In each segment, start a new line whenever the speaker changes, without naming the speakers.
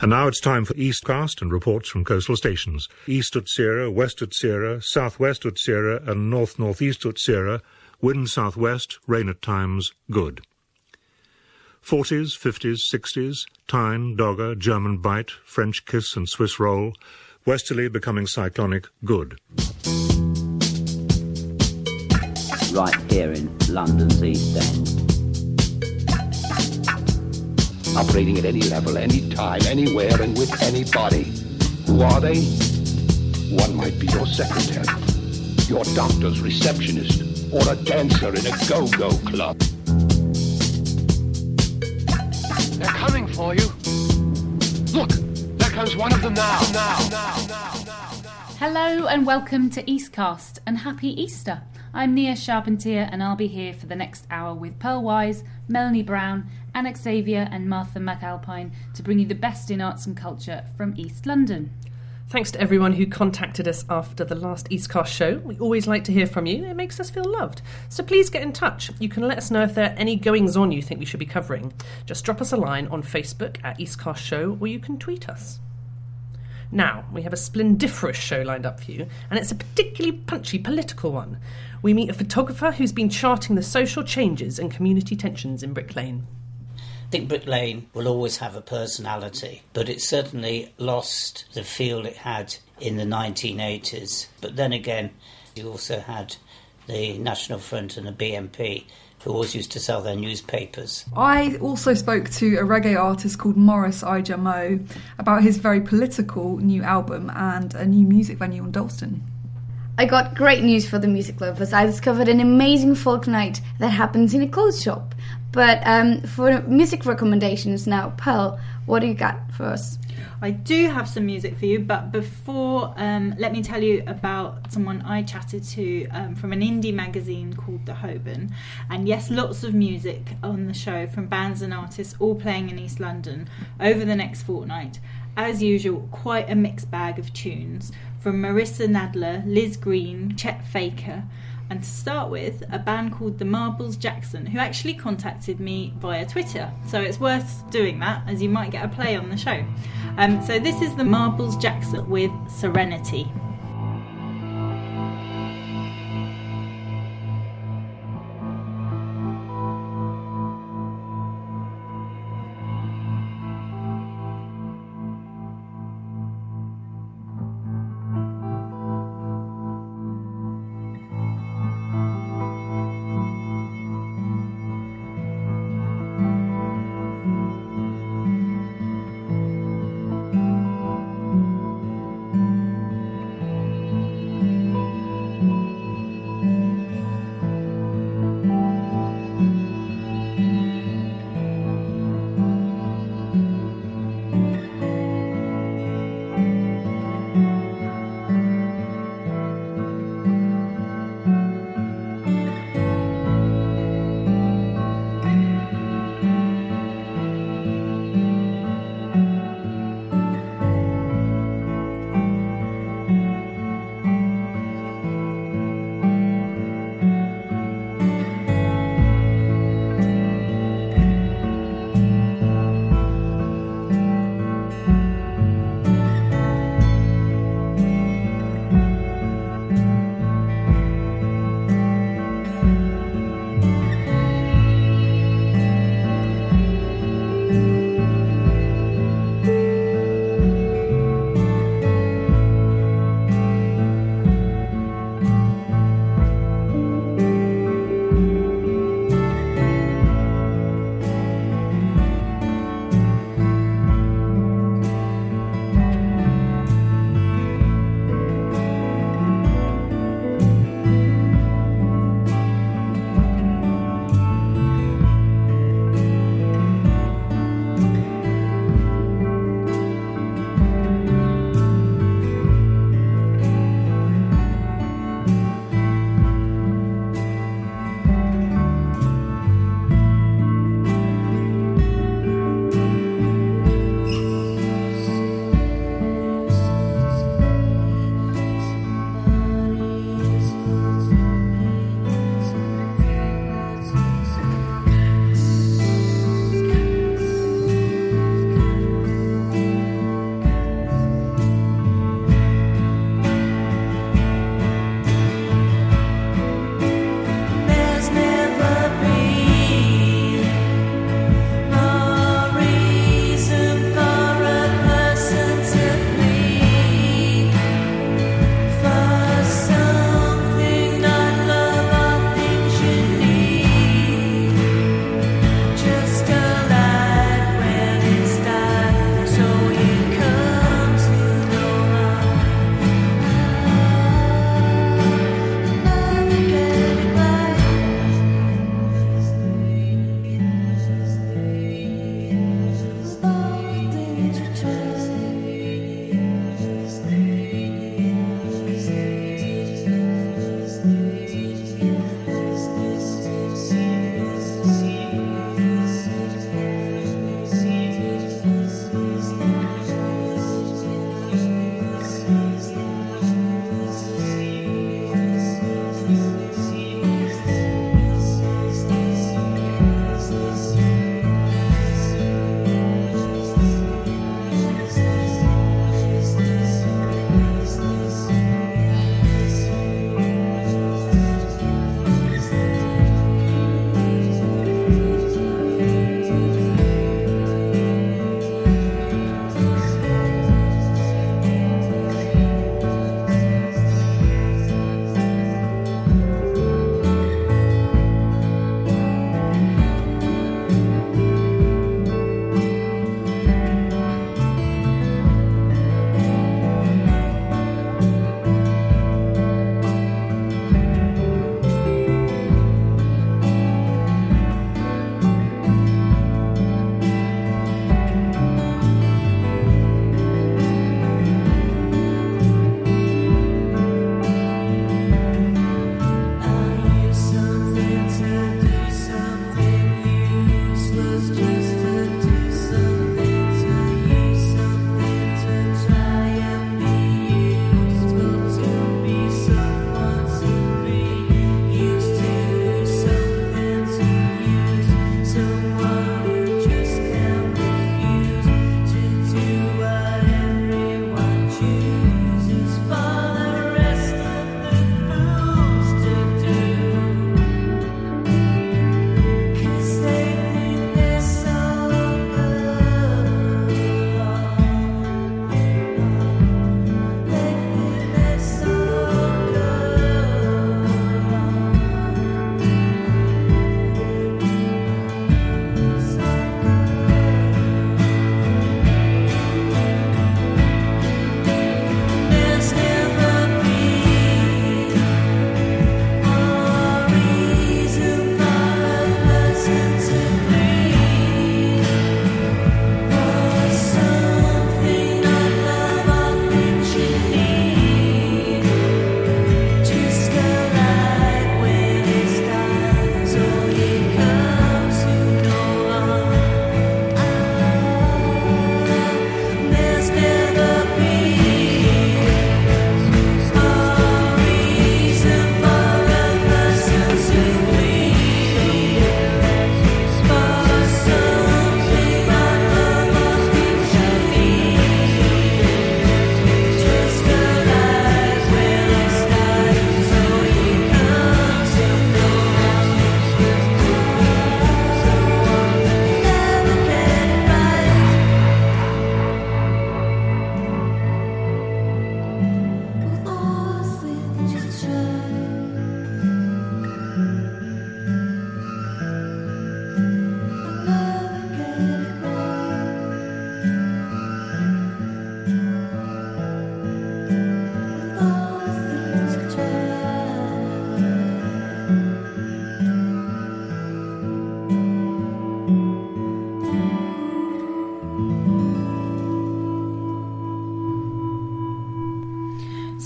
And now it's time for Eastcast and reports from coastal stations. East Utsira, West Utsira, Southwest Utsira, and North Northeast Utsira. Wind southwest, rain at times, good. 40s, 50s, 60s, Tyne, Dogger, German Bight, French Kiss and Swiss Roll. Westerly becoming cyclonic, good.
Right here in London's East End.
Operating at any level, any time, anywhere, and with anybody. Who are they? One might be your secretary, your doctor's receptionist, or a dancer in a go-go club. They're coming for you. Look, there comes one of them now, now, now, now.
Hello and welcome to Eastcast and happy Easter. I'm Nia Charpentier and I'll be here for the next hour with Pearl Wise, Melanie Brown, Ana Xavier, and Martha McAlpine to bring you the best in arts and culture from East London.
Thanks to everyone who contacted us after the last Eastcast show. We always like to hear from you. It makes us feel loved. So please get in touch. You can let us know if there are any goings on you think we should be covering. Just drop us a line on Facebook at Eastcast Show or you can tweet us. Now, we have a splendiferous show lined up for you, and it's a particularly punchy political one. We meet a photographer who's been charting the social changes and community tensions in Brick Lane.
I think Brick Lane will always have a personality, but it certainly lost the feel it had in the 1980s. But then again, you also had the National Front and the BNP, who always used to sell their newspapers.
I also spoke to a reggae artist called Maurice Ijamo about his very political new album and a new music venue in Dalston.
I got great news for the music lovers. I discovered an amazing folk night that happens in a clothes shop. But um, for music recommendations now, Pearl, what do you got for us?
I do have some music for you, but before, um, let me tell you about someone I chatted to um, from an indie magazine called The Holborn. And yes, lots of music on the show from bands and artists all playing in East London over the next fortnight. As usual, quite a mixed bag of tunes from Marissa Nadler, Liz Green, Chet Faker and to start with, a band called the Marbles Jackson, who actually contacted me via Twitter. So it's worth doing that, as you might get a play on the show. Um, so this is the Marbles Jackson with Serenity.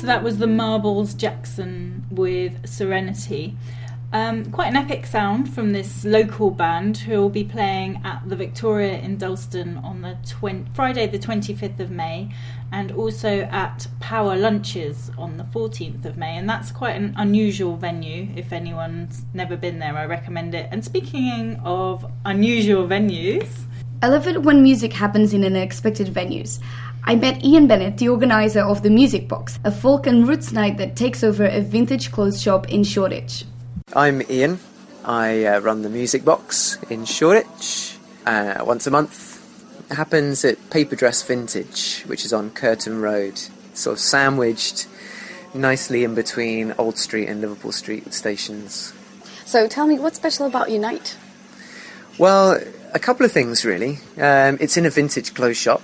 So that was the Marbles Jackson with Serenity. Um, quite an epic sound from this local band who will be playing at the Victoria in Dalston on the 20, Friday, the 25th of May, and also at Power Lunches on the 14th of May. And that's quite an unusual venue. If anyone's never been there, I recommend it. And speaking of unusual venues,
I love it when music happens in unexpected venues. I met Ian Bennett, the organizer of the Music Box, a folk and roots night that takes over a vintage clothes shop in Shoreditch.
I'm Ian. I uh, run the Music Box in Shoreditch uh, once a month. It happens at Paper Dress Vintage, which is on Curtain Road, sort of sandwiched nicely in between Old Street and Liverpool Street stations.
So tell me, what's special about your night?
Well, a couple of things really. Um, it's in a vintage clothes shop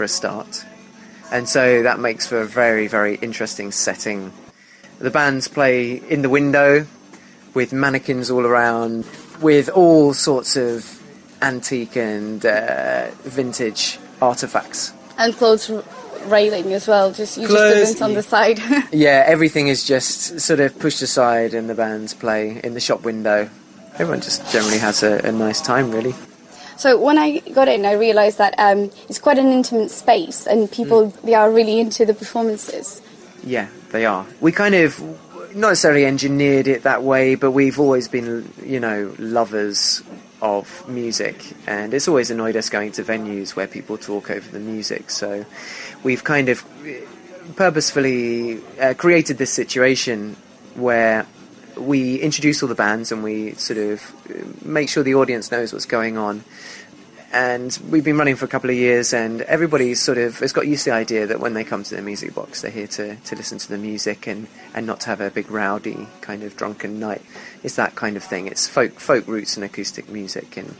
for a start, and so that makes for a very, very interesting setting. The bands play in the window with mannequins all around, with all sorts of antique and uh, vintage artifacts.
And clothes railing as well, just you
Clothes,
just on the side.
Yeah, everything is just sort of pushed aside and the bands play in the shop window. Everyone just generally has a, a nice time, really.
So when I got in, I realised that um, it's quite an intimate space, and people
Mm.
they are really into the performances.
Yeah, they are. We kind of not necessarily engineered it that way, but we've always been, you know, lovers of music, and it's always annoyed us going to venues where people talk over the music. So we've kind of purposefully uh, created this situation where we introduce all the bands and we sort of uh, make sure the audience knows what's going on. And we've been running for a couple of years and everybody sort of has got used to the idea that when they come to the music box they're here to, to listen to the music and, and not to have a big rowdy kind of drunken night. It's that kind of thing. It's folk folk roots and acoustic music and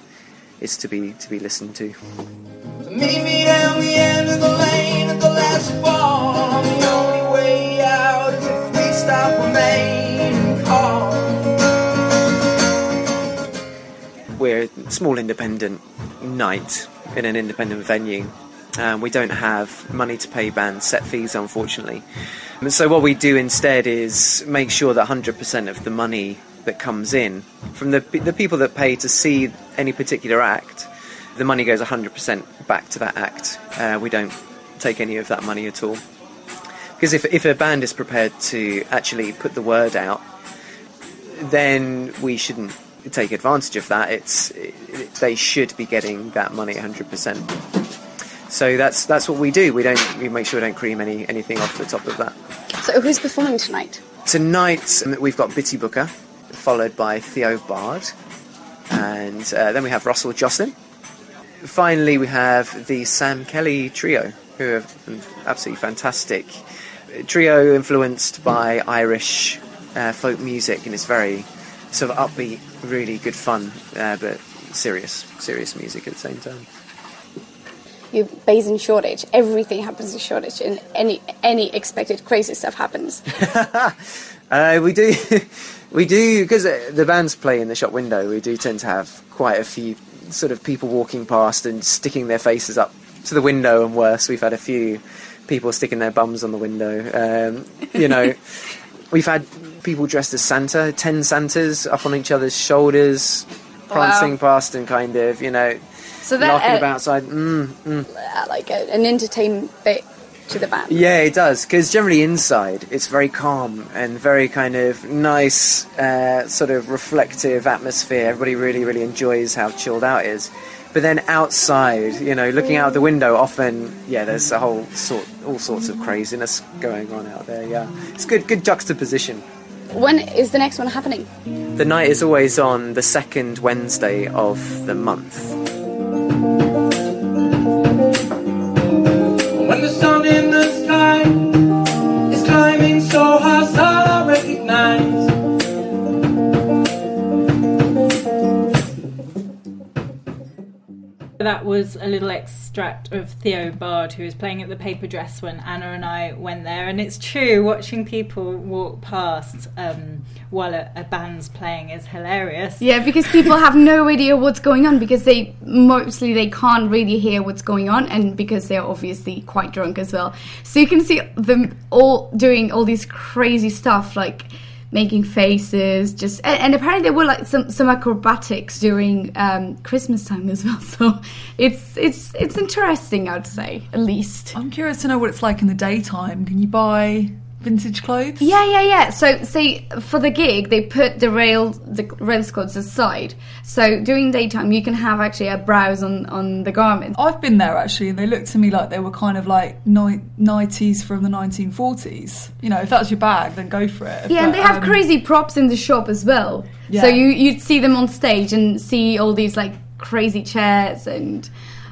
it's to be to be listened to.
Meet me down the end of the lane at the last fall. The only way out is if we stop, remain,
we're a small independent night in an independent venue. Um, we don't have money to pay bands set fees, unfortunately. And so what we do instead is make sure that 100% of the money that comes in from the the people that pay to see any particular act, the money goes 100% back to that act. Uh, we don't take any of that money at all. Because if, if a band is prepared to actually put the word out, then we shouldn't take advantage of that. It's it, they should be getting that money 100%. So that's that's what we do. We don't we make sure we don't cream any anything off the top of that.
So who's performing tonight?
Tonight we've got Bitty Booker, followed by Theo Bard, and uh, then we have Russell Jocelyn. Finally, we have the Sam Kelly trio, who are absolutely fantastic trio, influenced by Irish uh, folk music, and it's very sort of upbeat, really good fun, uh, but serious, serious music at the same time.
You're based in Shoreditch. Everything happens in Shoreditch, and any any expected crazy stuff happens.
Uh, we do, we do because uh, the bands play in the shop window. We do tend to have quite a few sort of people walking past and sticking their faces up to the window, and worse, we've had a few people sticking their bums on the window. Um, you know, we've had people dressed as Santa, ten Santas up on each other's shoulders, prancing past and kind of, you know,
So that
laughing
uh,
about outside. Mm, mm.
uh, like a, an entertainment bit to the band.
Yeah, it does. Because generally inside, it's very calm and very kind of nice, uh, sort of reflective atmosphere. Everybody really, really enjoys how chilled out it is. But then outside, you know, looking out the window, often, yeah, there's a whole sort, all sorts of craziness going on out there. Yeah, it's good, good juxtaposition.
When is the next one happening?
The night is always on the second Wednesday of the month.
That was a little extract of Theo Bard, who was playing at the Paper Dress when Ana and I went there. And it's true, watching people walk past um, while a, a band's playing is hilarious.
Yeah, because people have no idea what's going on because they mostly they can't really hear what's going on, and because they're obviously quite drunk as well. So you can see them all doing all these crazy stuff like making faces just and, and apparently there were like some some acrobatics during um, christmas time as well so it's it's it's interesting i'd say at least
I'm curious to know what it's like in the daytime. Can you buy vintage clothes?
yeah yeah yeah so say for the gig they put the rail the rail squads aside so during daytime you can have actually a browse on on the garments
I've been there actually, and they looked to me like they were kind of like 90s from the 1940s. You know, if that's your bag, then go for it.
Yeah, and they have
um,
crazy props in the shop as well.
Yeah.
So you you'd see them on stage and see all these like crazy chairs and.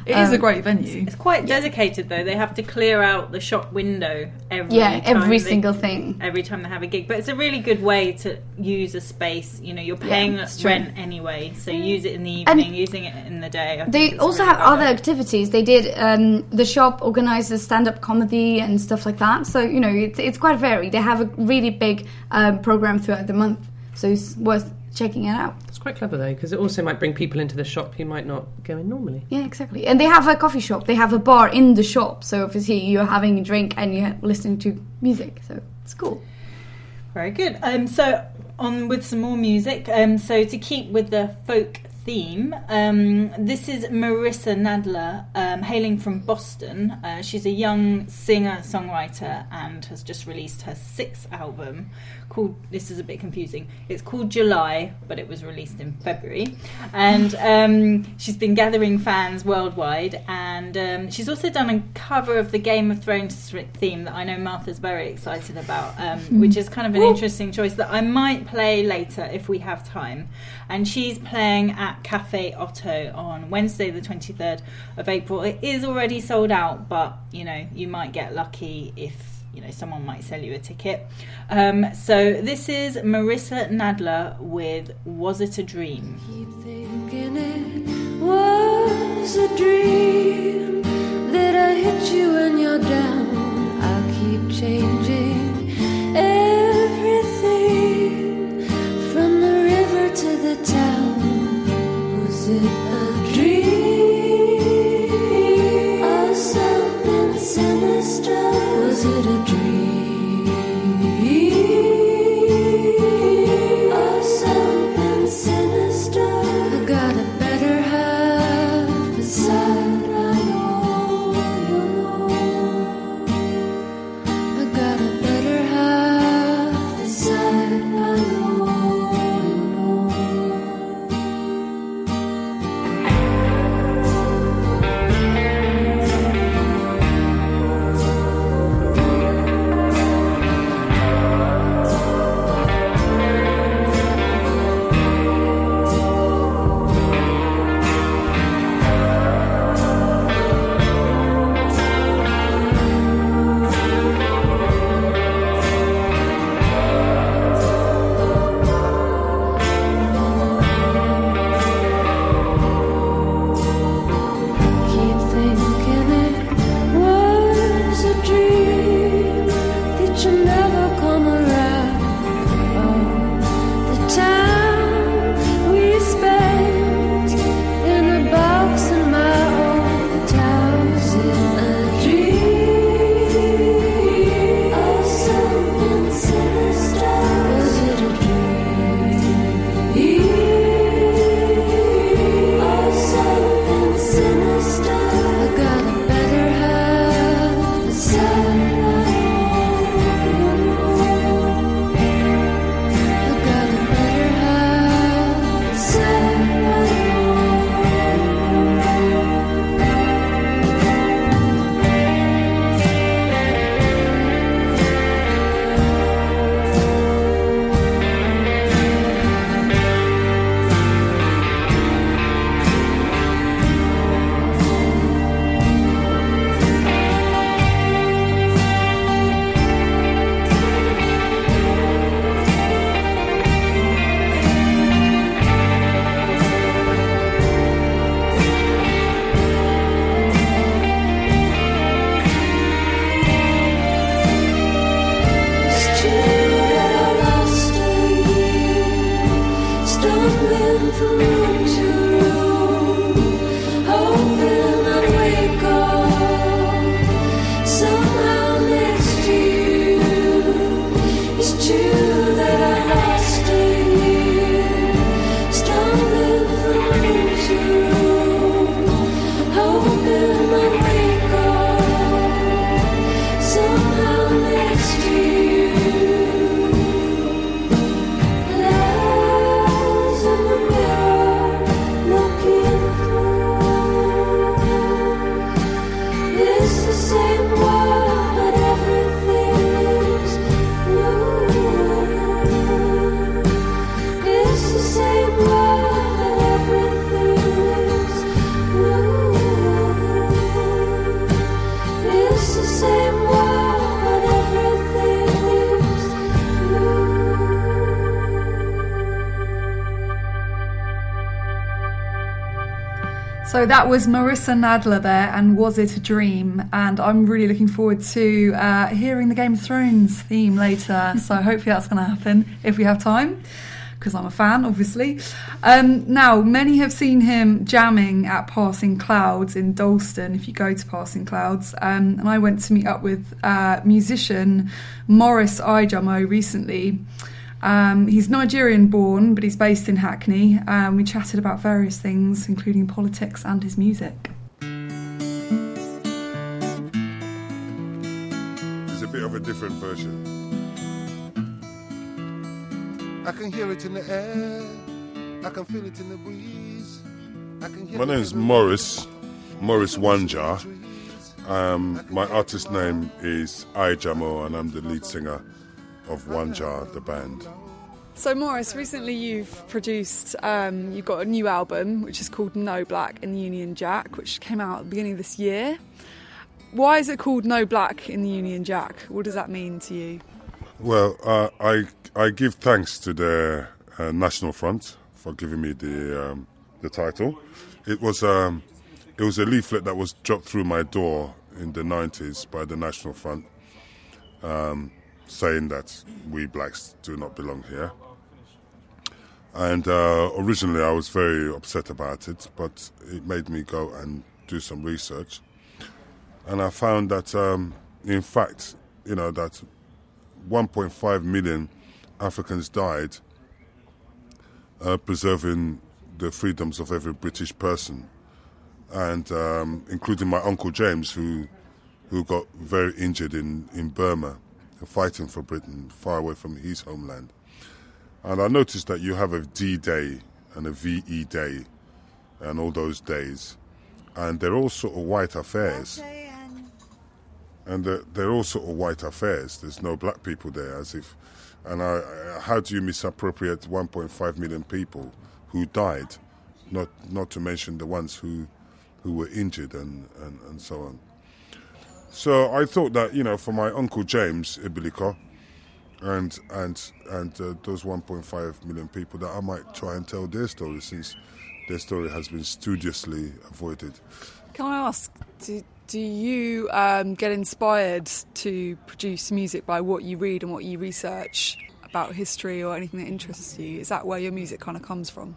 It is a
um,
great venue.
It's quite dedicated though. They have to clear out the shop window every
Yeah, every
they-
single thing.
every time they have a gig. But it's a really good way to use a space. You know, you're paying
true.
rent anyway, so use it in the
And
evening, using it in the day. I
They also
really
have other activities. They did um, the shop organizes stand-up comedy and stuff like that. So you know it's it's quite varied. They have a really big um, program throughout the month, so it's worth checking it out.
It's quite clever though, because it also might bring people into the shop who might not go in normally.
Yeah, exactly. And they have a coffee shop. They have a bar in the shop. So obviously you're having a drink and you're listening to music. So it's cool.
Very good. Um, so on with some more music. Um, so to keep with the folk theme, um, this is Marissa Nadler, um, hailing from Boston. Uh, she's a young singer songwriter and has just released her sixth album. Called this is a bit confusing. It's called July, but it was released in February, and um, she's been gathering fans worldwide. And um, she's also done a cover of the Game of Thrones theme that I know Martha's very excited about, um, which is kind of an interesting choice that I might play later if we have time. And she's playing at Cafe Oto on Wednesday, the 23rd of April. It is already sold out, but you know, you might get lucky if you know someone might sell you a ticket. Um, so this is Marissa Nadler with Was It a Dream?
thinking it was a dream that I hit you when you're down. I'll keep changing everything it
that was Marissa Nadler there, and Was It a Dream? And I'm really looking forward to uh, hearing the Game of Thrones theme later. so hopefully that's going to happen if we have time, because I'm a fan, obviously. Um, now, many have seen him jamming at Passing Clouds in Dalston, if you go to Passing Clouds. Um, and I went to meet up with uh, musician Maurice Ijamo recently. Um, he's Nigerian born, but he's based in Hackney. Um, we chatted about various things, including politics and his music.
It's a bit of a different version. I can hear it in the air. I can feel it in the breeze. I can hear
My
it
name's
in the
Maurice, Maurice Onejah. Um, my artist name is Ijamo, and I'm the lead singer of Wanja, the band.
So, Maurice, recently you've produced, um, you've got a new album which is called No Black in the Union Jack, which came out at the beginning of this year. Why is it called No Black in the Union Jack? What does that mean to you?
Well, uh, I I give thanks to the uh, National Front for giving me the um, the title. It was um, it was a leaflet that was dropped through my door in the 90s by the National Front, um, saying that we blacks do not belong here. And uh, originally, I was very upset about it, but it made me go and do some research, and I found that, um, in fact, you know that 1.5 million Africans died uh, preserving the freedoms of every British person, and um, including my uncle James, who who got very injured in, in Burma, fighting for Britain, far away from his homeland. And I noticed that you have a D Day and a VE Day, and all those days, and they're all sort of white affairs. And they're, they're all sort of white affairs. There's no black people there, as if. And I, how do you misappropriate 1.5 million people who died, not not to mention the ones who who were injured and, and, and so on. So I thought that you know, for my uncle James Ibiliko, and and and uh, those 1.5 million people, that I might try and tell their story since their story has been studiously avoided.
Can I ask, do, do you um, get inspired to produce music by what you read and what you research about history or anything that interests you? Is that where your music kind of comes from?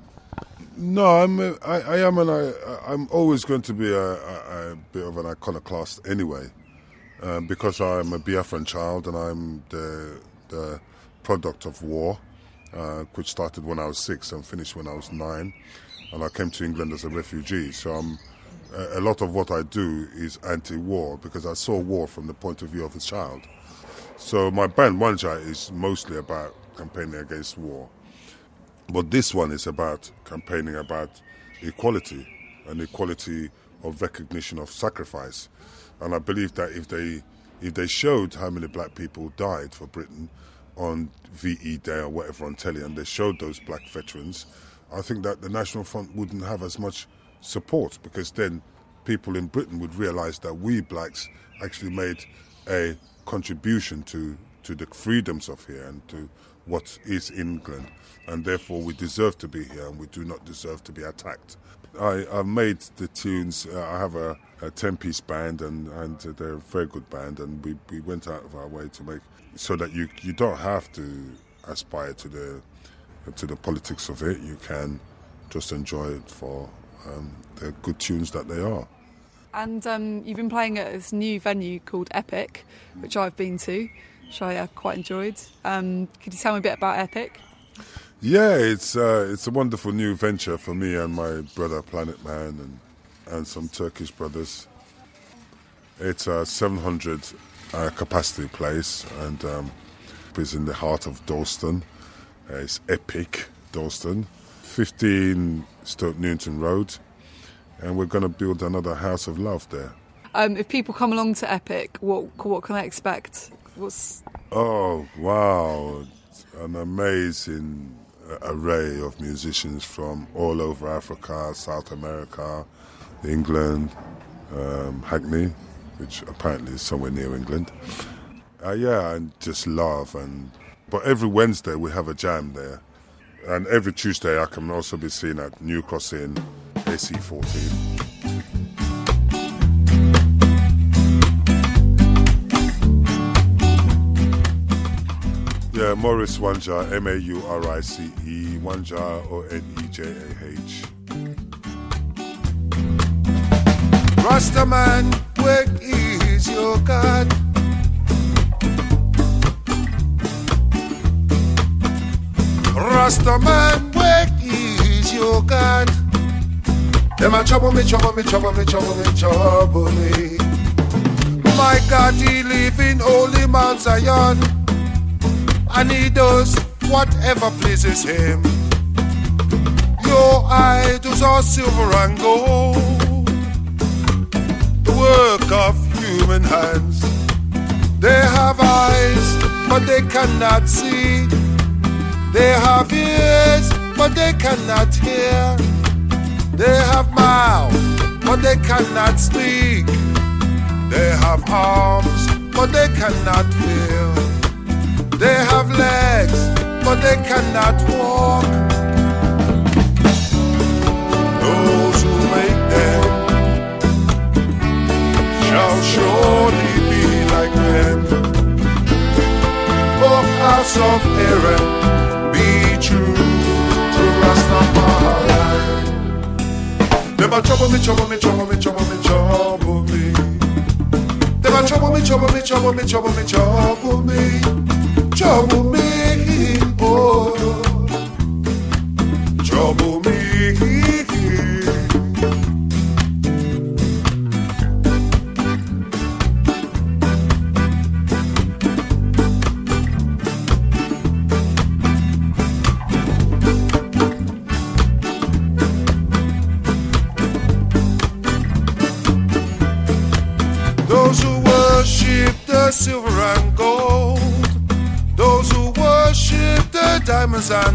No, I'm a, I, I am an I, I'm always going to be a, a, a bit of an iconoclast anyway, um, because I'm a Biafran child and I'm the the product of war, uh, which started when I was six and finished when I was nine, and I came to England as a refugee. So I'm a, lot of what I do is anti-war because I saw war from the point of view of a child. So my band Wanja is mostly about campaigning against war. But this one is about campaigning about equality and equality of recognition of sacrifice. And I believe that if they if they showed how many black people died for Britain on VE Day or whatever on telly, and they showed those black veterans, I think that the National Front wouldn't have as much support because then people in Britain would realise that we blacks actually made a contribution to, to the freedoms of here and to what is England, and therefore we deserve to be here and we do not deserve to be attacked. I, I've made the tunes. Uh, I have a, a ten-piece band, and, and they're a very good band. And we, we went out of our way to make so that you you don't have to aspire to the to the politics of it. You can just enjoy it for um, the good tunes that they are.
And um, you've been playing at this new venue called Epic, which I've been to, which I uh, quite enjoyed. Um, could you tell me a bit about Epic?
Yeah, it's uh, it's a wonderful new venture for me and my brother Planet Man and and some Turkish brothers. It's a 700 uh, capacity place and um, it's in the heart of Dalston. Uh, it's epic Dalston, 15 Stoke Newington Road, and we're going to build another house of love there.
Um, if people come along to Epic, what what can they expect? What's
Oh wow! An amazing array of musicians from all over Africa, South America, England, um, Hackney, which apparently is somewhere near England. Uh, yeah, and just love and. But every Wednesday we have a jam there, and every Tuesday I can also be seen at New Crossing KC14. Yeah, Maurice Onejah, M A U R I C E, Onejah, O N E J A H.
Rastaman, where is your God? Rastaman, where is your God? Them a trouble me, trouble me, trouble me, trouble me, trouble me. My God, he live in holy Mount Zion, and he does whatever pleases him. Your idols are silver and gold, the work of human hands. They have eyes, but they cannot see. They have ears, but they cannot hear. They have mouth, but they cannot speak. They have arms, but they cannot feel. They have legs, but they cannot walk. Those who make them shall surely be like them. Oh, house of Aaron, be true to Rastafari. A trouble me, trouble me, trouble me, trouble me, trouble me. A trouble me, trouble me, trouble me, trouble me, trouble me, trouble me, oh, trouble me. The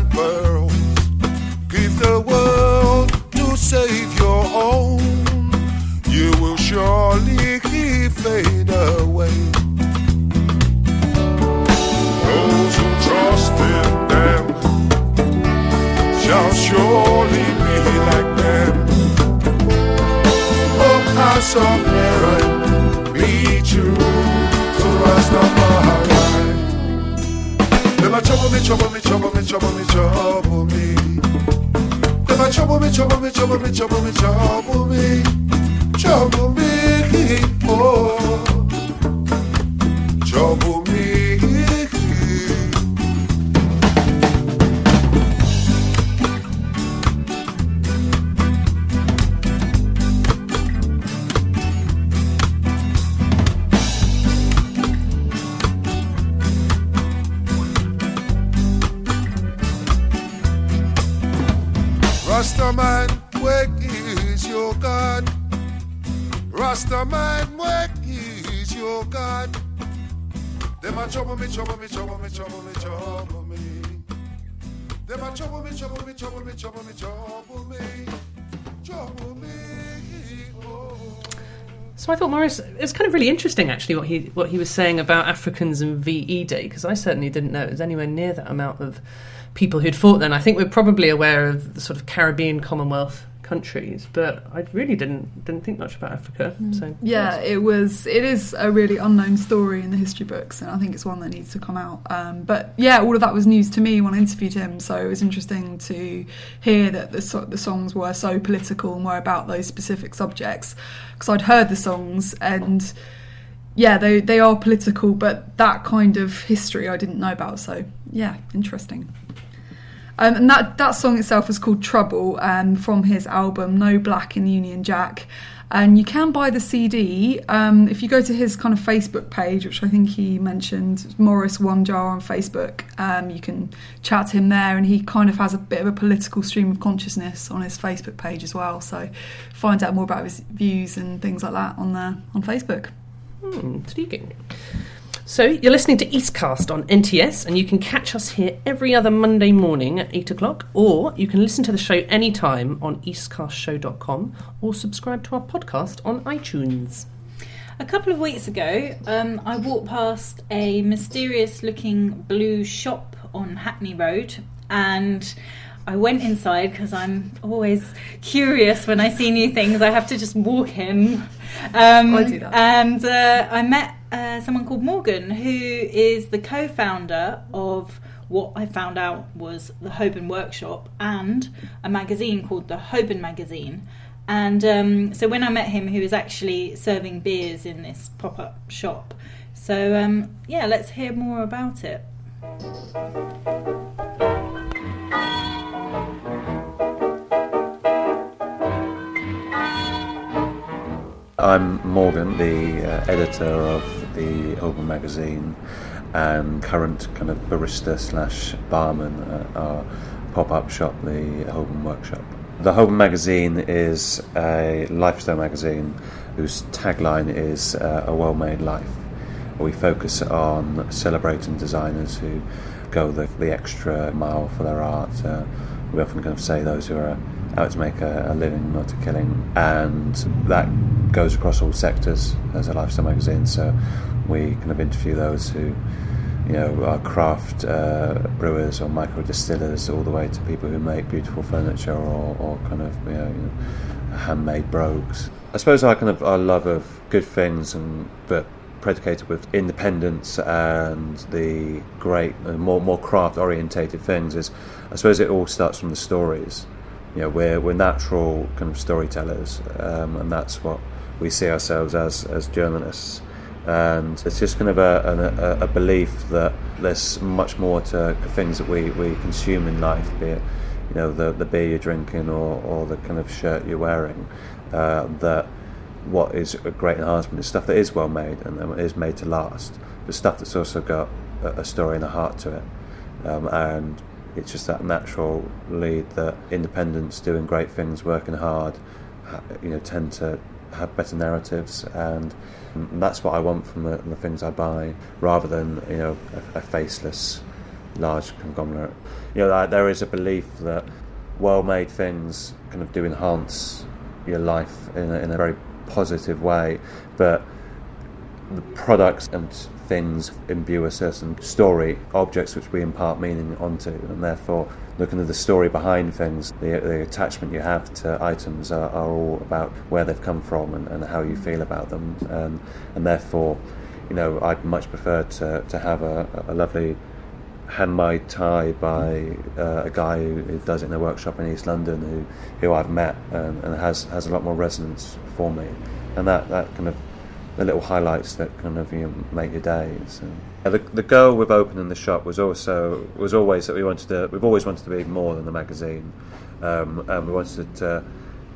Them a trouble me, trouble me, trouble me, trouble me, trouble me, trouble me. Oh, trouble me, trouble me, trouble me, trouble me, trouble me. Them a trouble me, trouble me, trouble me, trouble me, trouble me, trouble me. Oh.
So I thought Maurice, it's kind of really interesting actually what he what he was saying about Africans and VE Day because I certainly didn't know it was anywhere near that amount of people who'd fought then. I think we're probably aware of the sort of Caribbean Commonwealth countries, but I really didn't didn't think much about Africa. So
Yeah, it was. It is a really unknown story in the history books, and I think it's one that needs to come out. Um, but yeah, all of that was news to me when I interviewed him, so it was interesting to hear that the so- the songs were so political and were about those specific subjects. Because I'd heard the songs, and yeah, they they are political, but that kind of history I didn't know about. So yeah, interesting. Um, and that, that song itself is called Trouble um, from his album No Black in the Union Jack. And you can buy the CD um, if you go to his kind of Facebook page, which I think he mentioned, Maurice Onejah on Facebook. Um, you can chat to him there, and he kind of has a bit of a political stream of consciousness on his Facebook page as well. So find out more about his views and things like that on there on Facebook.
Hmm. So you're listening to Eastcast on NTS, and you can catch us here every other Monday morning at eight o'clock, or you can listen to the show anytime on eastcastshow.com, or subscribe to our podcast on iTunes.
A couple of weeks ago, um, I walked past a mysterious looking blue shop on Hackney Road and I went inside because I'm always curious when I see new things. I have to just walk in. Um,
I do that.
And uh, I met uh, someone called Morgan, who is the co-founder of what I found out was the Holborn Workshop and a magazine called the Holborn Magazine. And um, so when I met him, he was actually serving beers in this pop-up shop. So um, yeah, let's hear more about it.
I'm Morgan, the uh, editor of the Holborn magazine and current kind of barista slash barman at our pop-up shop, the Holborn Workshop. The Holborn magazine is a lifestyle magazine whose tagline is uh, a well-made life. We focus on celebrating designers who go the, the extra mile for their art. Uh, we often kind of say those who are out to make a, a living, not a killing, and that goes across all sectors as a lifestyle magazine. So we kind of interview those who, you know, are craft uh, brewers or micro distillers, all the way to people who make beautiful furniture or, or kind of you know, you know, handmade brogues. I suppose our kind of our love of good things and but predicated with independence and the great uh, more more craft orientated things is I suppose it all starts from the stories. You know, we're we're natural kind of storytellers, um, and that's what we see ourselves as as journalists. And it's just kind of a, a, a belief that there's much more to things that we, we consume in life, be it you know the the beer you're drinking or, or the kind of shirt you're wearing. Uh, that what is a great enhancement is stuff that is well made and is made to last, but stuff that's also got a, a story and a heart to it. Um, and it's just that natural lead that independents doing great things, working hard, you know, tend to have better narratives, and that's what I want from the, the things I buy, rather than you know a, a faceless, large conglomerate. You know, there- there is a belief that well-made things kind of do enhance your life in a, in a very positive way, but the products and things imbue a certain story, objects which we impart meaning onto, and therefore looking at the story behind things, the, the attachment you have to items are, are all about where they've come from and, and how you mm. feel about them, and, and therefore, you know, I'd much prefer to, to have a, a lovely handmade tie by uh, a guy who, does it in a workshop in East London who, who I've met and, and has, has a lot more resonance for me. And that, that kind of the little highlights that kind of you know, make your days. And, yeah, the, the goal with opening the shop was also was always that we wanted to we've always wanted to be more than a magazine, um, and we wanted to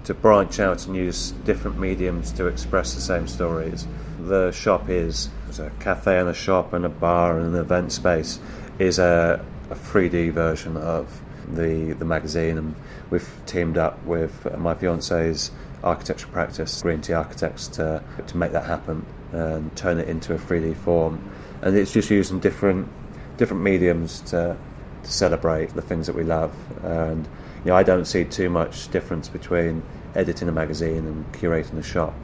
to branch out and use different mediums to express the same stories. The shop is a cafe and a shop and a bar and an event space is a, a 3D version of the the magazine, and we've teamed up with my fiance's architectural practice, Green Tea Architects, to to make that happen and turn it into a 3D form. And it's just using different different mediums to to celebrate the things that we love. And you know, I don't see too much difference between editing a magazine and curating a shop.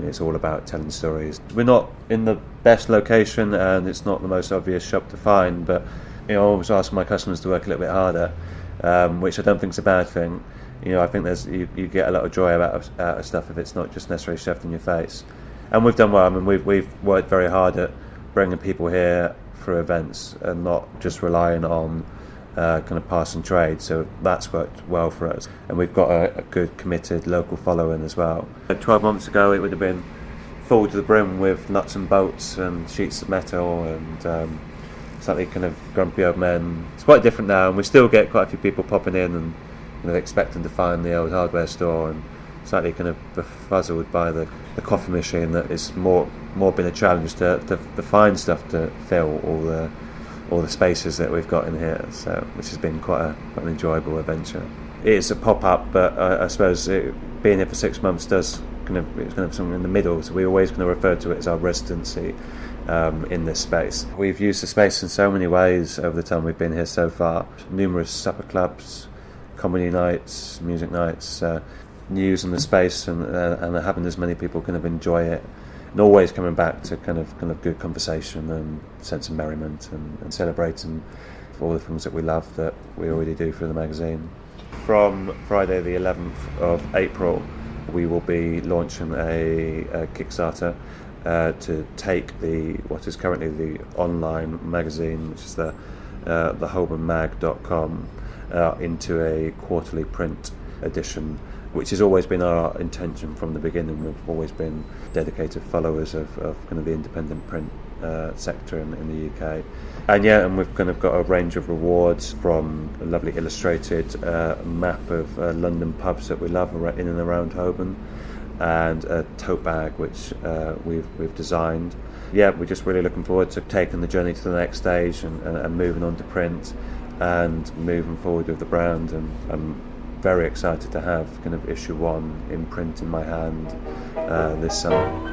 It's all about telling stories. We're not in the best location, and it's not the most obvious shop to find. But you know, I always ask my customers to work a little bit harder, um, which I don't think is a bad thing. You know, I think there's you, you get a lot of joy out of, out of stuff if it's not just necessarily shoved in your face. And we've done well. I mean, we've we've worked very hard at bringing people here for events and not just relying on uh, kind of passing trade. So that's worked well for us. And we've got a, a good, committed local following as well. 12 months ago, it would have been full to the brim with nuts and bolts and sheets of metal and um, slightly kind of grumpy old men. It's quite different now, and we still get quite a few people popping in and know, expecting to find the old hardware store and slightly kind of befuzzled by the, the coffee machine that is more more been a challenge to, to, find stuff to fill all the all the spaces that we've got in here. So which has been quite, a, quite an enjoyable adventure. It is a pop up, but I, I suppose it, being here for six months does kind of it's kind of something in the middle. So we always kind of refer to it as our residency. Um, in this space, we've used the space in so many ways over the time we've been here so far. Numerous supper clubs, comedy nights, music nights, uh, using the space and, uh, and having as many people kind of enjoy it, and always coming back to kind of kind of good conversation and sense of merriment and, and celebrating all the things that we love that we already do through the magazine. from Friday the 11th of April, we will be launching a, a Kickstarter uh, to take the what is currently the online magazine, which is the uh, theholbornmag.com, uh, into a quarterly print edition, which has always been our intention from the beginning. We've always been dedicated followers of, of kind of the independent print uh, sector in, in the UK. And yeah, and we've kind of got a range of rewards from a lovely illustrated uh, map of uh, London pubs that we love in and around Holborn, and a tote bag which uh, we've we've designed. Yeah, we're just really looking forward to taking the journey to the next stage and, and, and moving on to print and moving forward with the brand. And I'm very excited to have kind of issue one in print in my hand uh, this summer.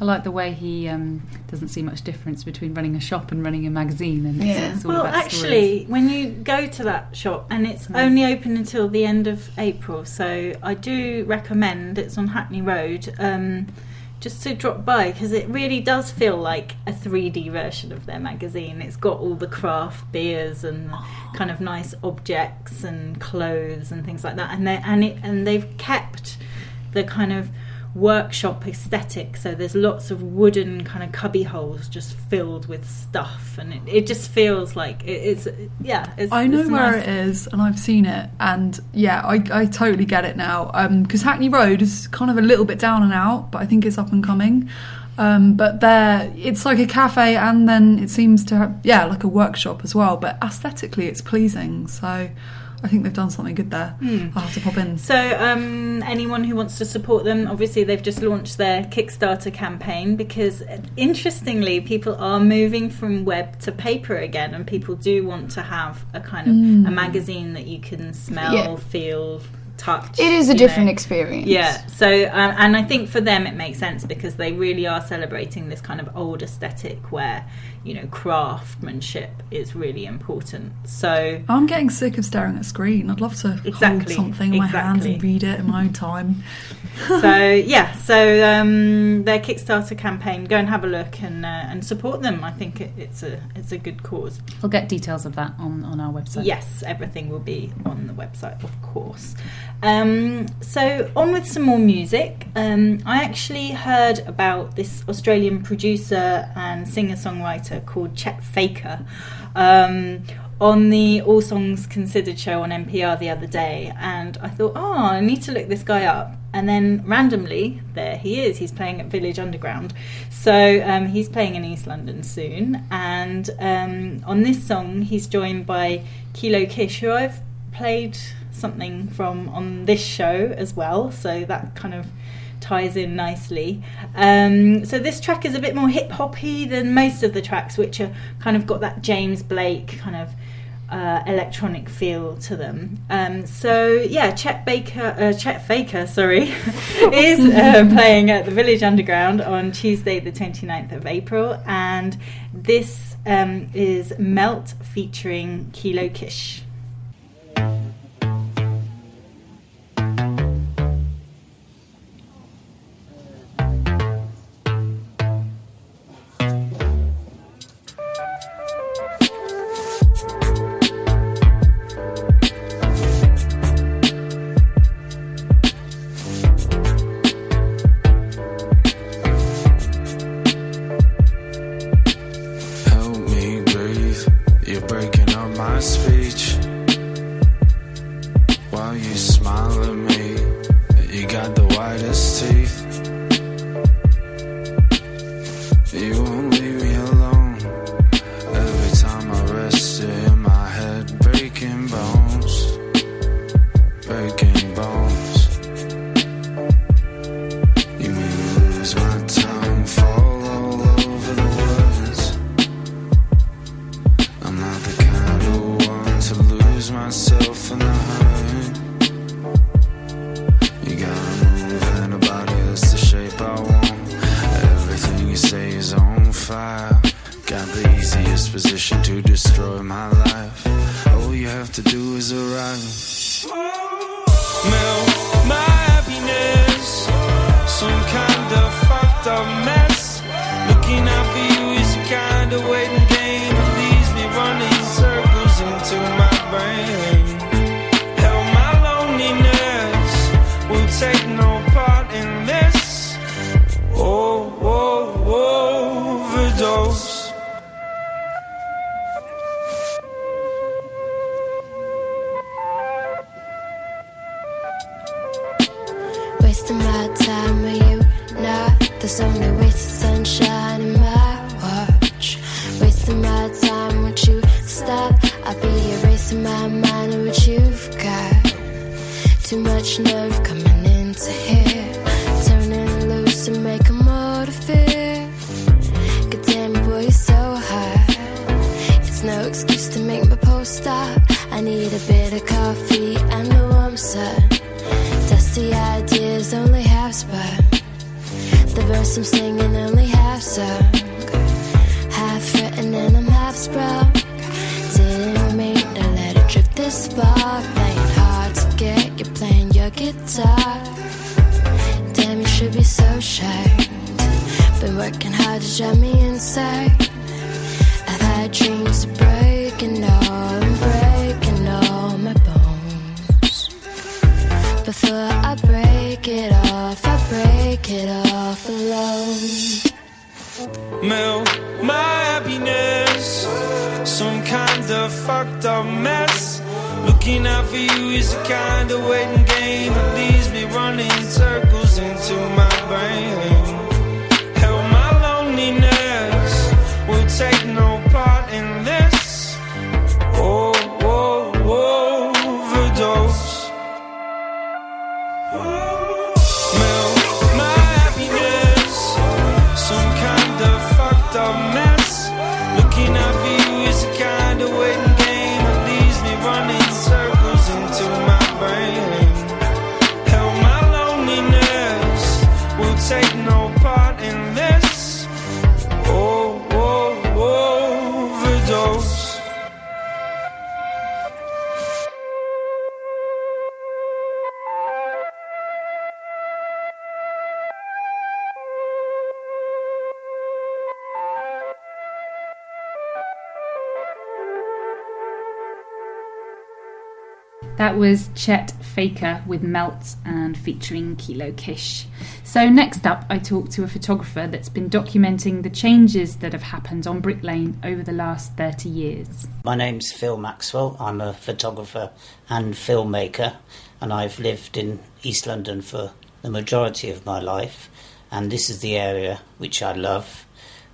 I like the way he um, doesn't see much difference between running a shop and running a magazine. And it's, it's all
well,
about
actually, when you go to that shop, and it's
Mm.
only open until the end of April, so I do recommend it's on Hackney Road. Um, just to drop by because it really does feel like a 3D version of their magazine. It's got all the craft beers and kind of nice objects and clothes and things like that, and they and it and they've kept the kind of workshop aesthetic. So there's lots of wooden kind of cubby holes just filled with stuff, and it, it just feels like it, it's yeah. It's,
I know
it's
where
nice.
it is, and I've seen it, and yeah, I, I totally get it now. Because Hackney Road is kind of a little bit down and out, but I think it's up and coming. Um, but there, it's like a cafe, and then it seems to have yeah, like a workshop as well. But aesthetically, it's pleasing. So I think they've done something good there.
Hmm.
I'll have to pop in.
So, um, anyone who wants to support them, obviously they've just launched their Kickstarter campaign because, interestingly, people are moving from web to paper again, and people do want to have a kind of
Mm.
a magazine that you can smell,
Yeah.
feel, touch.
It is a different
know.
experience.
Yeah. So, um, and I think for them it makes sense because they really are celebrating this kind of old aesthetic where you know craftsmanship is really important. So.
I'm getting sick of staring at a screen. I'd love to
Exactly,
hold something in my hands and read it in my own time.
so yeah, so um, their Kickstarter campaign, go and have a look and uh, and support them. I think it, it's a it's a good cause.
We'll get details of that on, on our website.
Yes, everything will be on the website, of course. Um, so on with some more music. Um, I actually heard about this Australian producer and singer songwriter called Chet Faker. Um, on the All Songs Considered show on NPR the other day, and I thought, oh, I need to look this guy up. And then randomly, there he is. He's playing at Village Underground. So um, he's playing in East London soon. And um, on this song, he's joined by Kilo Kish, who I've played something from on this show as well. So that kind of ties in nicely. Um, so this track is a bit more hip hoppy than most of the tracks, which are kind of got that James Blake kind of uh, electronic feel to them. Um, so yeah, Chet Baker, uh, Chet Faker, sorry, is uh, playing at the Village Underground on Tuesday, the 29th of April, and this um, is Melt featuring Kilo Kish.
Dusty ideas only half spun. The verse I'm singing only half sung. Half written and I'm half sprung. Didn't mean to let it drift this far. Playing hard to get, you're playing your guitar. Damn, you should be so shy. Been working hard to drive me inside. I've had dreams of breaking all I break it off, I break it off alone.
My happiness, some kind of fucked up mess. Looking out for you is a kind of waiting game that leaves me running circles into my brain. My loneliness take no That
was Chet Faker with Melt and featuring Kilo Kish. So, next up, I talked to a photographer that's been documenting the changes that have happened on Brick Lane over the last 30 years.
My name's Phil Maxwell. I'm a photographer and filmmaker, and I've lived in East London for the majority of my life. And this is the area which I love,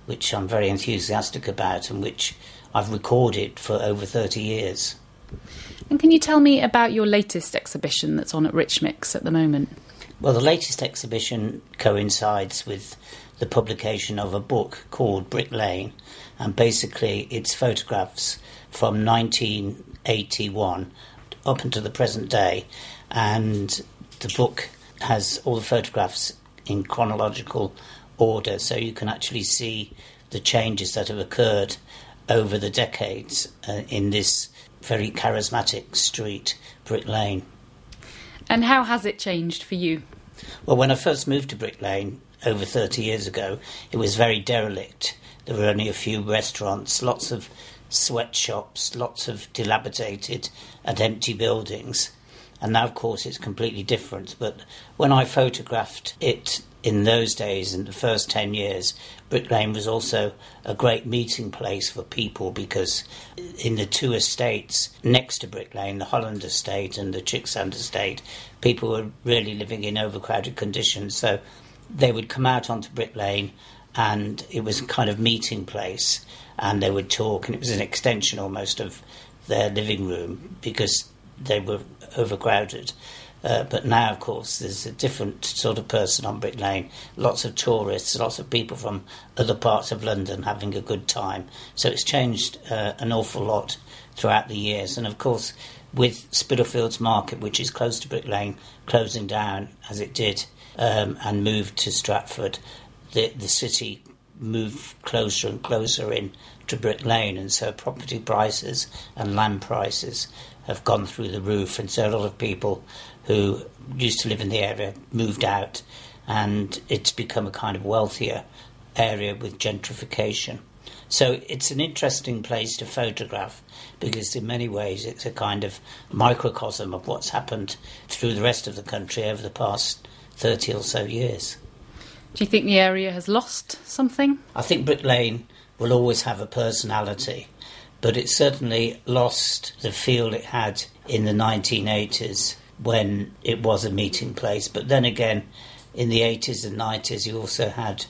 which I'm very enthusiastic about, and which I've recorded for over 30 years.
And can you tell me about your latest exhibition that's on at Rich Mix at the moment?
Well, the latest exhibition coincides with the publication of a book called Brick Lane, and basically it's photographs from 1981 up until the present day, and the book has all the photographs in chronological order, so you can actually see the changes that have occurred over the decades uh, in this very charismatic street, Brick Lane.
And how has it changed for you?
Well, when I first moved to Brick Lane over 30 years ago, it was very derelict. There were only a few restaurants, lots of sweatshops, lots of dilapidated and empty buildings. And now, of course, it's completely different. But when I photographed it in those days, in the first 10 years, Brick Lane was also a great meeting place for people because in the two estates next to Brick Lane, the Holland Estate and the Chicksand Estate, people were really living in overcrowded conditions. So they would come out onto Brick Lane and it was a kind of meeting place and they would talk and it was an extension almost of their living room because they were overcrowded. Uh, but now, of course, there's a different sort of person on Brick Lane. Lots of tourists, lots of people from other parts of London having a good time. So it's changed uh, an awful lot throughout the years. And of course, with Spitalfields Market, which is close to Brick Lane, closing down as it did um, and moved to Stratford, the, the city moved closer and closer in to Brick Lane, and so property prices and land prices have gone through the roof, and so a lot of people who used to live in the area moved out, and it's become a kind of wealthier area with gentrification. So it's an interesting place to photograph because, in many ways, it's a kind of microcosm of what's happened through the rest of the country over the past 30 or so years.
Do you think the area has lost something?
I think Brick Lane will always have a personality, but it certainly lost the feel it had in the 1980s when it was a meeting place. But then again, in the 80s and 90s, you also had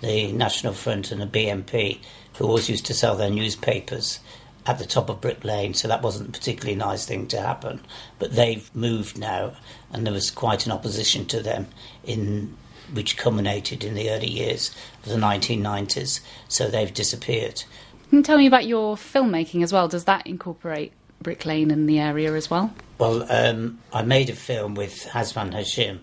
the National Front and the BNP, who always used to sell their newspapers at the top of Brick Lane, so that wasn't a particularly nice thing to happen. But they've moved now, and there was quite an opposition to them in which culminated in the early years of the 1990s, so they've disappeared.
Can you tell me about your filmmaking as well? Does that incorporate Brick Lane and the area as well?
Well, um, I made a film with Hazuan Hashim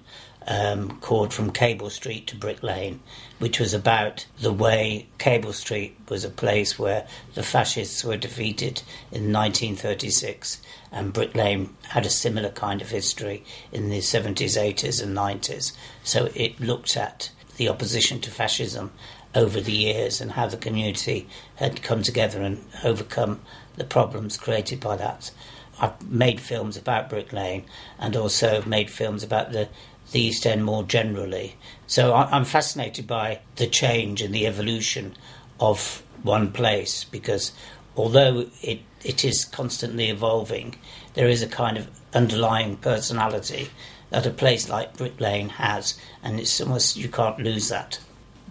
um, called From Cable Street to Brick Lane, which was about the way Cable Street was a place where the fascists were defeated in 1936, and Brick Lane had a similar kind of history in the 70s, 80s, and 90s. So it looked at the opposition to fascism over the years and how the community had come together and overcome the problems created by that. I've made films about Brick Lane and also made films about the, the East End more generally. So I, I'm fascinated by the change and the evolution of one place because although it, it is constantly evolving, there is a kind of underlying personality that a place like Brick Lane has, and it's almost you can't lose that.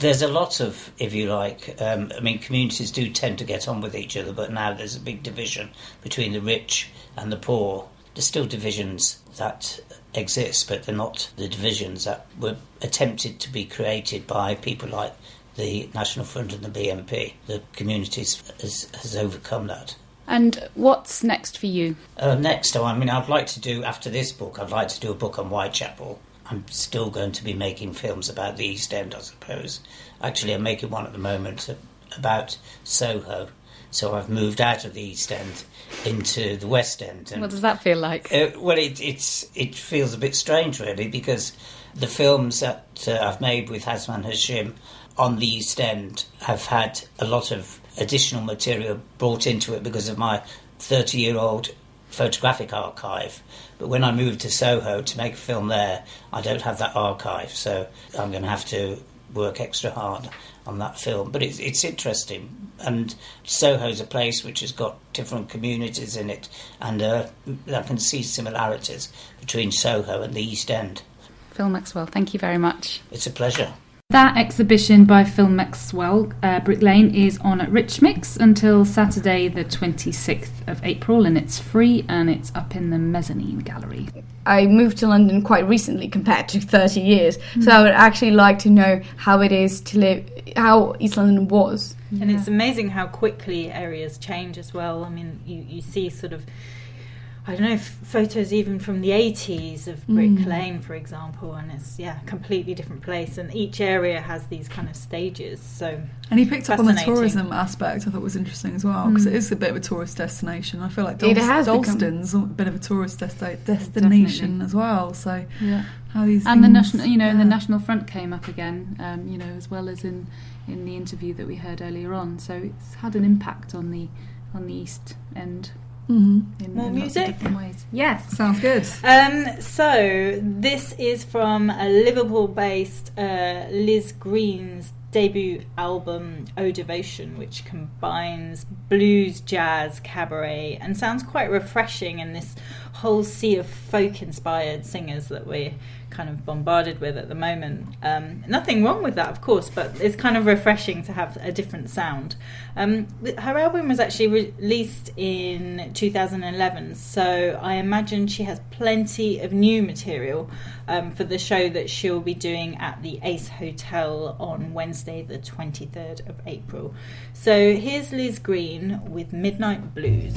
There's a lot of, if you like, um, I mean, communities do tend to get on with each other, but now there's a big division between the rich and the poor. There's still divisions that exist, but they're not the divisions that were attempted to be created by people like the National Front and the BNP. The communities has, has overcome that.
And what's next for you?
Uh, next, oh, I mean, I'd like to do, after this book, I'd like to do a book on Whitechapel. I'm still going to be making films about the East End, I suppose. Actually, I'm making one at the moment about Soho. So I've moved out of the East End into the West End.
what does that feel like?
Uh, well, it, it's it feels a bit strange, really, because the films that uh, I've made with Hazuan Hashim on the East End have had a lot of additional material brought into it because of my 30 year old photographic archive. But when I moved to Soho to make a film there, I don't have that archive, so I'm going to have to work extra hard on that film. But it's, it's interesting. And Soho's a place which has got different communities in it, and uh, I can see similarities between Soho and the East End.
Phil Maxwell, thank you very much.
It's a pleasure.
That exhibition by Phil Maxwell, uh, Brick Lane, is on at Rich Mix until Saturday, the 26th of April, and it's free and it's up in the mezzanine gallery.
I moved to London quite recently compared to 30 years, so I would actually like to know how it is to live, how East London was.
And it's amazing how quickly areas change as well. I mean, you, you see sort of, I don't know, f- photos even from the 80s of Brick
Mm.
Lane, for example, and it's, yeah, completely different place. And each area has these kind of stages. So,
And he picked up on the tourism aspect. I thought was interesting as well because
Mm.
it is a bit of a tourist destination. I feel like
It
Dol-
has become-
Dalston's a bit of a tourist desti- destination
Definitely.
as well. So
Yeah.
how these
and the national, you know, and the. National Front came up again, um, you know, as well as in in the interview that we heard earlier on. So it's had an impact on the on the East End.
Mhm.
In,
More
in lots
music?
of ways. Yes,
sounds good.
Um, so this is from a Liverpool-based uh, Liz Green's debut album "Oh Devotion," which combines blues, jazz, cabaret, and sounds quite refreshing in this whole sea of folk-inspired singers that we're kind of bombarded with at the moment. Um, nothing wrong with that, of course, but it's kind of refreshing to have a different sound. Um, her album was actually re- released in 2011, so I imagine she has plenty of new material um, for the show that she'll be doing at the Ace Hotel on Wednesday, the 23rd of April. So here's Liz Green with Midnight Blues.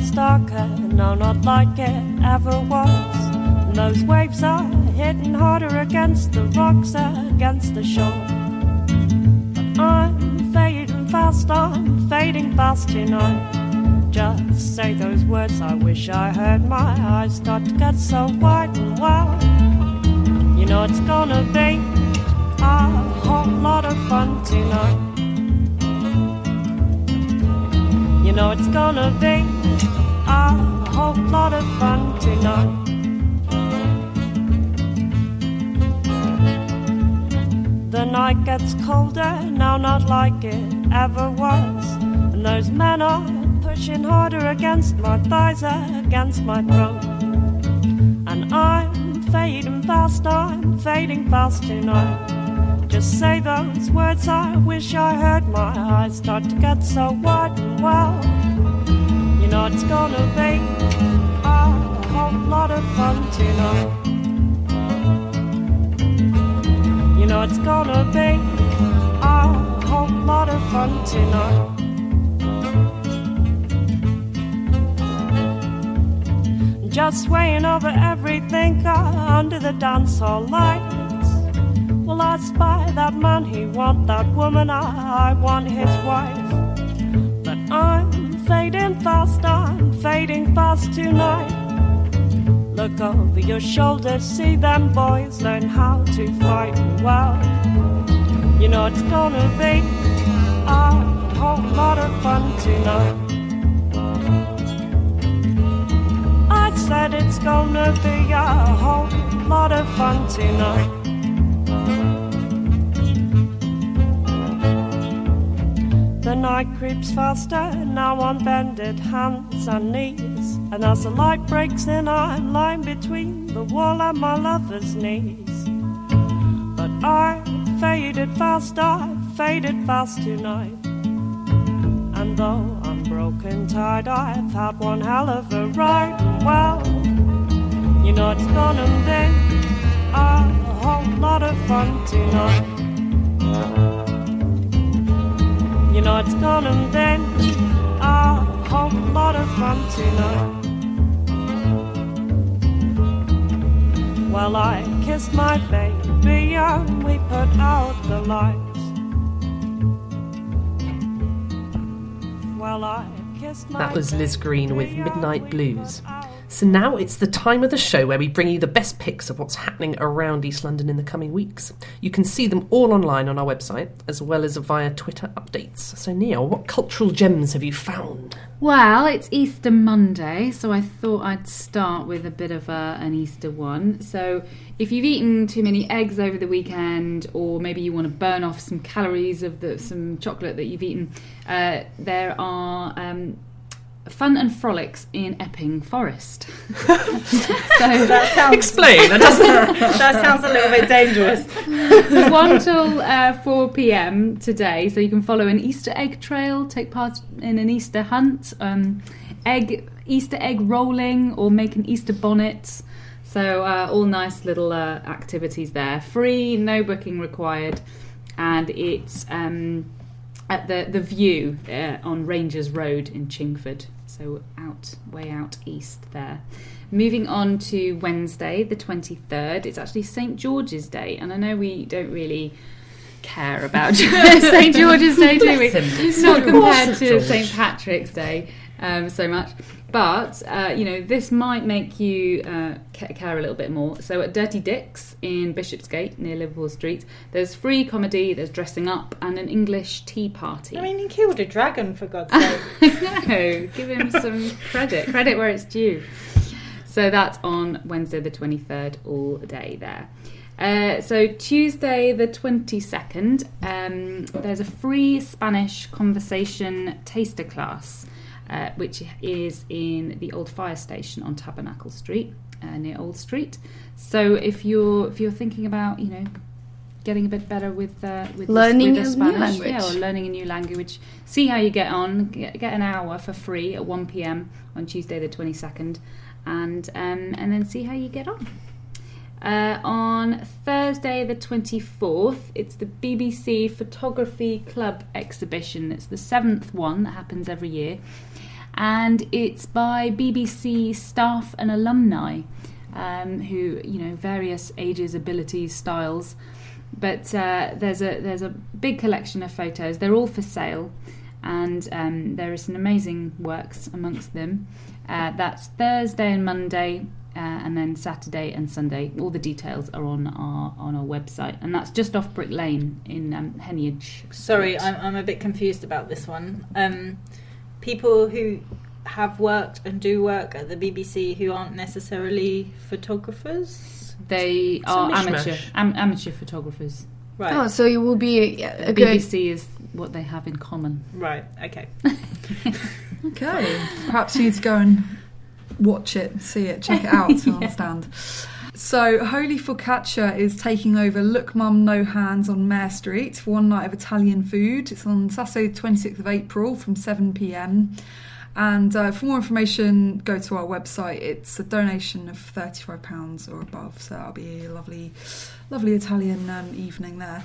Gets darker, no, not like it ever was. And those waves are hitting harder against the rocks, against the shore. But I'm fading fast I'm fading fast tonight. Just say those words I wish I heard. My eyes start to get so wide and wild. You know it's gonna be a whole lot of fun tonight. You know it's gonna be lot of fun tonight. The night gets colder now, not like it ever was. And those men are pushing harder against my thighs, against my throat. And I'm fading fast, I'm fading fast tonight. Just say those words I wish I heard. My eyes start to get so wide and well. Know it's gonna be a whole lot of fun tonight. You know it's gonna be a whole lot of fun tonight. Just swaying over everything under the dance hall lights. Well, I spy that man, he want that woman, I want his wife. But I'm fading fast, I'm fading fast tonight. Look over your shoulder, see them boys learn how to fight well. You know it's gonna be a whole lot of fun tonight. I said it's gonna be a whole lot of fun tonight. Night creeps faster, now on bended hands and knees. And as the light breaks in, I'm lying between the wall and my lover's knees. But I faded fast, I faded fast tonight. And though I'm broken tired, I've had one hell of a ride. Well, you know it's gonna be a whole lot of fun tonight. You know it's gonna be a whole lot of fun tonight. Well, I kissed my baby and we put out the lights. Well, I kissed my
That was Liz Green with Midnight Blues. So now it's the time of the show where we bring you the best picks of what's happening around East London in the coming weeks. You can see them all online on our website, as well as via Twitter updates. So, Neil, what cultural gems have you found?
Well, it's Easter Monday, so I thought I'd start with a bit of a, an Easter one. So, if you've eaten too many eggs over the weekend, or maybe you want to burn off some calories of the, some chocolate that you've eaten, uh, there are um, fun and frolics in Epping Forest. so
That sounds-
Explain, that doesn't-
that sounds a little bit dangerous.
1 till uh, 4 pm today, so you can follow an Easter egg trail, take part in an Easter hunt, um, egg Easter egg rolling, or make an Easter bonnet. So, uh, all nice little uh, activities there. Free, no booking required, and it's um, at the, the View uh, on Rangers Road in Chingford. So, out, way out east there. Moving on to Wednesday, the 23rd, it's actually St George's Day, and I know we don't really care about St George's Day, do we? It's not compared to St Patrick's Day um, so much. But, uh, you know, this might make you uh, care a little bit more. So at Dirty Dick's in Bishopsgate near Liverpool Street, there's free comedy, there's dressing up, and an English tea party.
I mean, he killed a dragon for God's sake.
no, give him some credit. Credit where it's due. So that's on Wednesday the 23rd, all day there. Uh, so Tuesday the 22nd, um, there's a free Spanish conversation taster class, uh, which is in the old fire station on Tabernacle Street uh, near Old Street. So if you're if you're thinking about you know getting a bit better with uh, with the-
Learning
with the
a new
Spanish,
language.
yeah, or learning a new language. See how you get on. Get, get an hour for free at 1 p.m. on Tuesday the 22nd, and um, and then see how you get on. Uh, on Thursday the 24th, it's the BBC Photography Club exhibition. It's the seventh one that happens every year, and it's by BBC staff and alumni. um, who you know various ages, abilities, styles. But uh, there's a there's a big collection of photos. They're all for sale, and um, there are some amazing works amongst them. Uh, that's Thursday and Monday, uh, and then Saturday and Sunday. All the details are on our on our website, and that's just off Brick Lane in um, Heneage.
Sorry, I'm, I'm a bit confused about this one. Um, people who have worked and do work at the BBC who aren't necessarily photographers.
They
It's
are amateur am, amateur photographers.
Right.
Oh, so it will be a, a
The
good.
BBC is what they have in common.
Right. Okay.
Okay. Perhaps you need to go and watch it, see it, check it out to
Yeah.
understand. So, Holy Focaccia is taking over Look Mum No Hands on Mare Street for one night of Italian food. It's on Saturday, 26th of April from 7 pm. And uh, for more information, go to our website. It's a donation of £35 or above, so that'll be a lovely, lovely Italian um, evening there.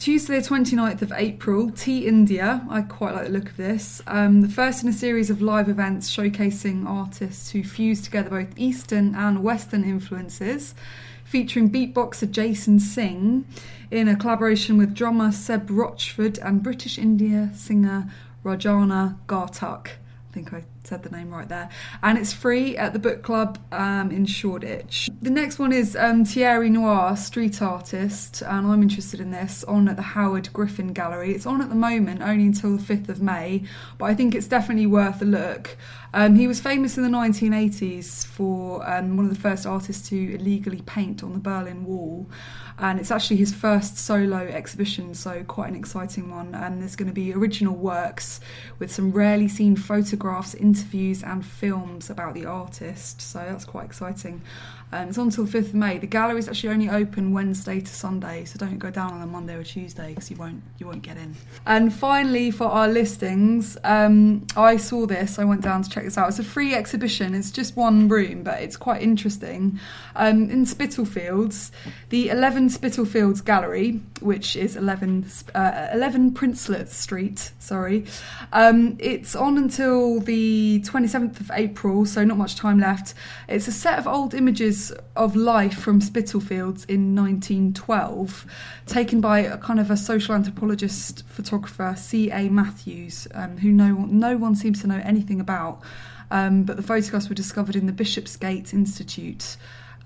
Tuesday, the 29th of April, Tea India. I quite like the look of this. Um, the first in a series of live events showcasing artists who fuse together both Eastern and Western influences, featuring beatboxer Jason Singh in a collaboration with drummer Seb Rochford and British India singer Rajana Gartuk. I think I said the name right there. And it's free at the book club um, in Shoreditch. The next one is um, Thierry Noir, street artist, and I'm interested in this on at the Howard Griffin Gallery. It's on at the moment only until the 5th of May, but I think it's definitely worth a look. Um, he was famous in the 1980s for um, one of the first artists to illegally paint on the Berlin Wall. And it's actually his first solo exhibition, so quite an exciting one. And there's going to be original works with some rarely seen photographs, interviews, and films about the artist. So that's quite exciting. Um, it's on until the 5th of May. The gallery's actually only open Wednesday to Sunday, so don't go down on a Monday or Tuesday because you won't you won't get in. And finally, for our listings, um, I saw this. I went down to check this out. It's a free exhibition. It's just one room, but it's quite interesting. Um, in Spitalfields, the 11 Spitalfields Gallery, which is 11 uh, 11 Princelet Street. Sorry, um, it's on until the 27th of April, so not much time left. It's a set of old images of life from Spitalfields in 1912, taken by a kind of a social anthropologist photographer, C.A. Matthews, um, who no one, no one seems to know anything about. Um, but the photographs were discovered in the Bishopsgate Institute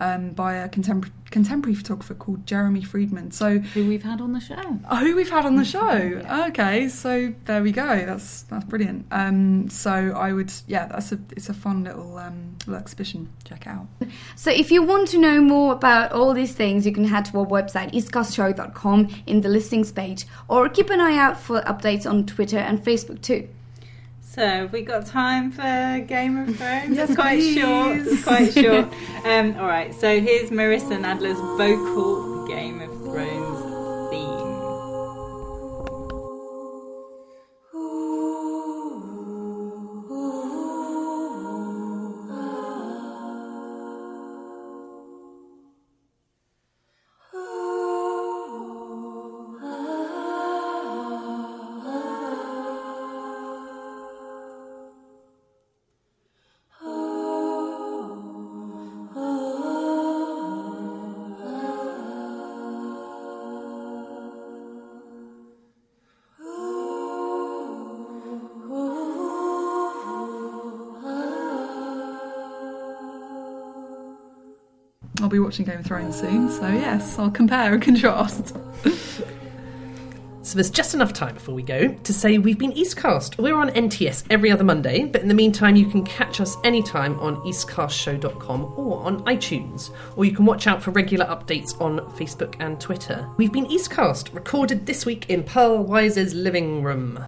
um, by a contempor- contemporary photographer called Jeremy Friedman. So
who we've had on the show.
Oh, who we've had on the show. Okay, so there we go. That's that's brilliant. Um, so I would, yeah, that's a it's a fun little um, little exhibition. Check out.
So if you want to know more about all these things, you can head to our website, eastcastshow.com in the listings page, or keep an eye out for updates on Twitter and Facebook too.
So, have we got time for Game of Thrones?
Yes,
it's quite
please.
short. It's quite short. um, all right. So here's Marissa Nadler's vocal Game of Thrones
watching Game of Thrones soon, so yes, I'll compare and contrast.
So there's just enough time before we go to say we've been Eastcast. We're on NTS every other Monday, but in the meantime, you can catch us anytime on eastcastshow.com or on iTunes, or you can watch out for regular updates on Facebook and Twitter. We've been Eastcast, recorded this week in Pearl Wise's living room.